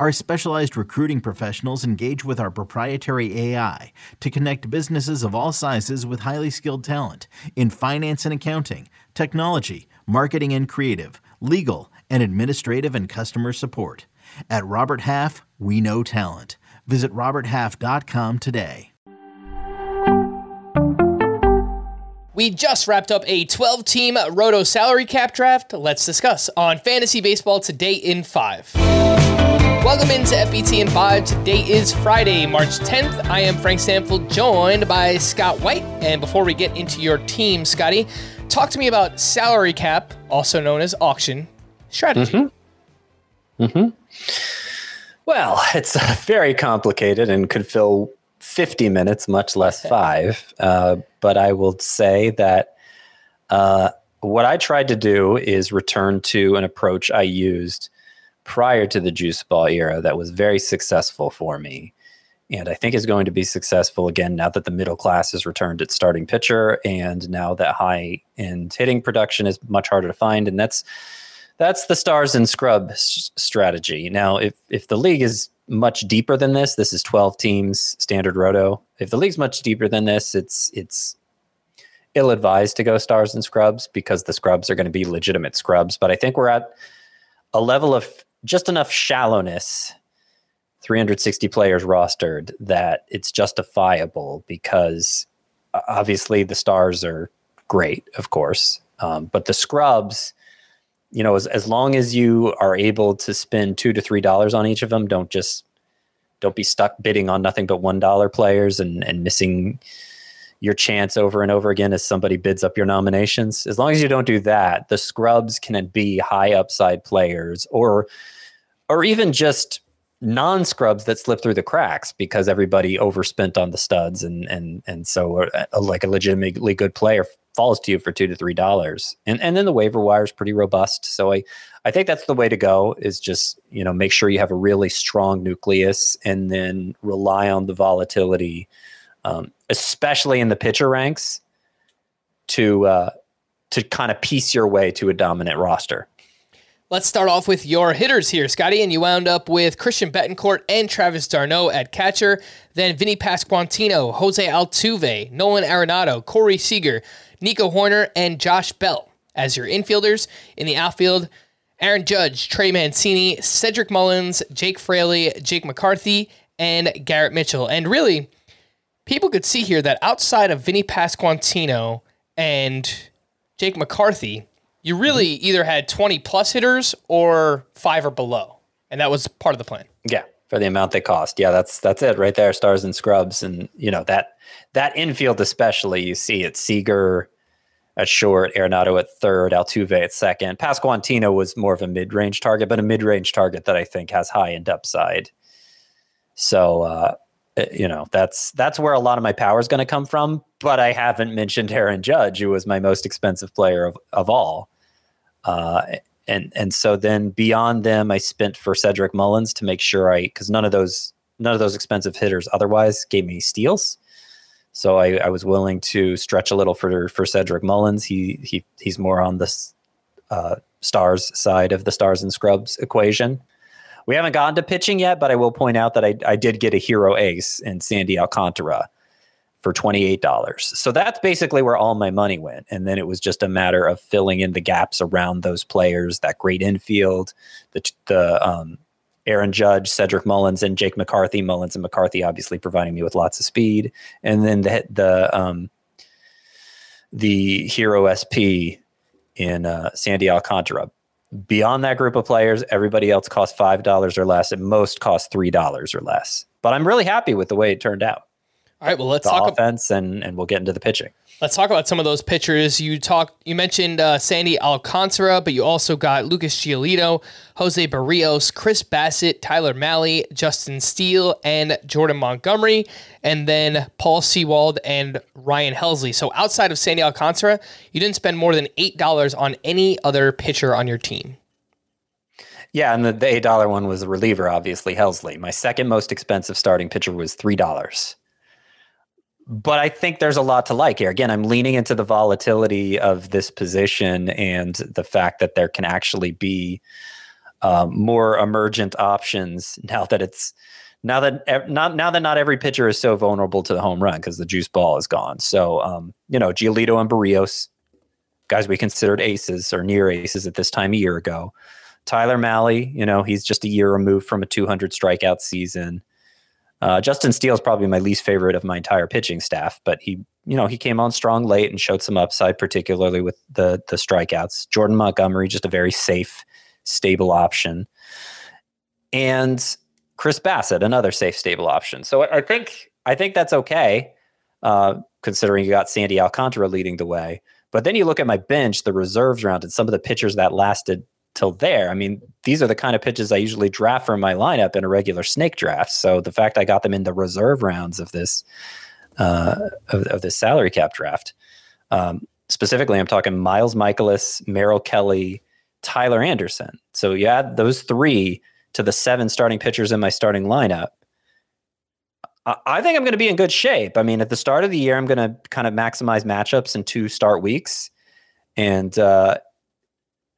Our specialized recruiting professionals engage with our proprietary AI to connect businesses of all sizes with highly skilled talent in finance and accounting, technology, marketing and creative, legal, and administrative and customer support. At Robert Half, we know talent. Visit RobertHalf.com today. We just wrapped up a 12 team Roto salary cap draft. Let's discuss on fantasy baseball today in five. Welcome into FBT in 5. Today is Friday, March 10th. I am Frank Stampfl, joined by Scott White. And before we get into your team, Scotty, talk to me about salary cap, also known as auction strategy. Mm-hmm. Mm-hmm. Well, it's very complicated and could fill 50 minutes, much less five. Uh, but I will say that uh, what I tried to do is return to an approach I used prior to the juice ball era that was very successful for me. And I think is going to be successful again now that the middle class has returned its starting pitcher, and now that high end hitting production is much harder to find. And that's that's the stars and scrub s- strategy. Now, if if the league is much deeper than this, this is twelve teams standard roto. If the league's much deeper than this, it's it's ill advised to go stars and scrubs because the scrubs are going to be legitimate scrubs. But I think we're at a level of just enough shallowness 360 players rostered that it's justifiable because obviously the stars are great of course um, but the scrubs you know as, as long as you are able to spend two to three dollars on each of them don't just don't be stuck bidding on nothing but one dollar players and and missing your chance over and over again as somebody bids up your nominations. As long as you don't do that the scrubs can be high upside players or or even just non scrubs that slip through the cracks because everybody overspent on the studs and and and so uh, like a legitimately good player falls to you for two to three dollars. And and then the waiver wire is pretty robust. So i i think that's the way to go is just you know make sure you have a really strong nucleus and then rely on the volatility um, especially in the pitcher ranks to uh to kind of piece your way to a dominant roster Let's start off with your hitters here, Scotty. And you wound up with Christian Bethancourt and Travis d'Arnaud at catcher. Then Vinny Pasquantino, Jose Altuve, Nolan Arenado, Corey Seager, Nico Hoerner, and Josh Bell as your infielders. In the outfield, Aaron Judge, Trey Mancini, Cedric Mullins, Jake Fraley, Jake McCarthy, and Garrett Mitchell. And really, people could see here that outside of Vinny Pasquantino and Jake McCarthy, you really either had 20 plus hitters or five or below. And that was part of the plan. Yeah, for the amount they cost. Yeah, that's that's it right there. Stars and scrubs, and you know that that infield especially. You see it Seager at short, Arenado at third, Altuve at second. Pasquantino was more of a mid range target, but a mid range target that I think has high end upside. So uh, you know that's that's where a lot of my power is going to come from. But I haven't mentioned Aaron Judge, who was my most expensive player of of all. Uh, and and so then beyond them, I spent for Cedric Mullins to make sure I because none of those none of those expensive hitters otherwise gave me steals. So I, I was willing to stretch a little for for Cedric Mullins. He he he's more on the uh, stars side of the stars and scrubs equation. We haven't gotten to pitching yet, but I will point out that I, I did get a hero ace in Sandy Alcantara for $28. So that's basically where all my money went. And then it was just a matter of filling in the gaps around those players, that great infield, the, the um, Aaron Judge, Cedric Mullins, and Jake McCarthy. Mullins and McCarthy obviously providing me with lots of speed. And then the, the, um, the hero SP in uh, Sandy Alcantara. Beyond that group of players, everybody else costs $5 or less, and most cost $3 or less. But I'm really happy with the way it turned out. All right, well let's the talk offense and and we'll get into the pitching. Let's talk about some of those pitchers. You talked, you mentioned uh, Sandy Alcantara, but you also got Lucas Giolito, Jose Berrios, Chris Bassitt, Tyler Mahle, Justin Steele, and Jordan Montgomery, and then Paul Sewald and Ryan Helsley. So outside of Sandy Alcantara, you didn't spend more than eight dollars on any other pitcher on your team. Yeah, and the, the eight dollar one was a reliever, obviously Helsley. My second most expensive starting pitcher was three dollars but I think there's a lot to like here. Again, I'm leaning into the volatility of this position and the fact that there can actually be um, more emergent options now that it's now that not now that not every pitcher is so vulnerable to the home run because the juice ball is gone. So um, you know, Giolito and Berrios, guys we considered aces or near aces at this time a year ago. Tyler Mahle, you know, he's just a year removed from a 200 strikeout season. Uh, Justin Steele is probably my least favorite of my entire pitching staff, but he, you know, he came on strong late and showed some upside, particularly with the the strikeouts. Jordan Montgomery, just a very safe, stable option, and Chris Bassitt, another safe, stable option. So I think I think that's okay, uh, considering you got Sandy Alcantara leading the way. But then you look at my bench, the reserves round, and some of the pitchers that lasted till there. I mean, these are the kind of pitches I usually draft for my lineup in a regular snake draft. So the fact I got them in the reserve rounds of this uh, of, of this salary cap draft, um, specifically, I'm talking Miles Mikolas, Merrill Kelly, Tyler Anderson. So you add those three to the seven starting pitchers in my starting lineup. I think I'm going to be in good shape. I mean, at the start of the year, I'm going to kind of maximize matchups in two start weeks, and uh,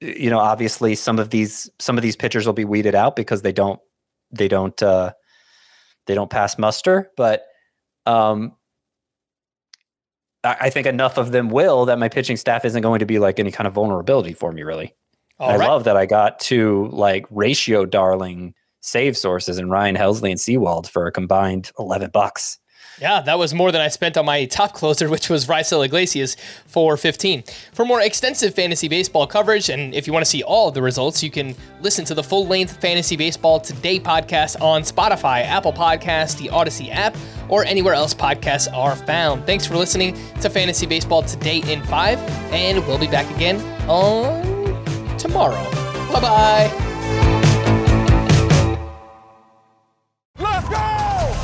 you know, obviously some of these some of these pitchers will be weeded out because they don't they don't uh, they don't pass muster. But um, I, I think enough of them will that my pitching staff isn't going to be like any kind of vulnerability for me. Really, I love that I got two like ratio darling save sources and Ryan Helsley and Sewald for a combined eleven bucks. Yeah, that was more than I spent on my top closer, which was Raisel Iglesias for 15. For more extensive fantasy baseball coverage, and if you want to see all of the results, you can listen to the full length Fantasy Baseball Today podcast on Spotify, Apple Podcasts, the Odyssey app, or anywhere else podcasts are found. Thanks for listening to Fantasy Baseball Today in 5, and we'll be back again on tomorrow. Bye bye.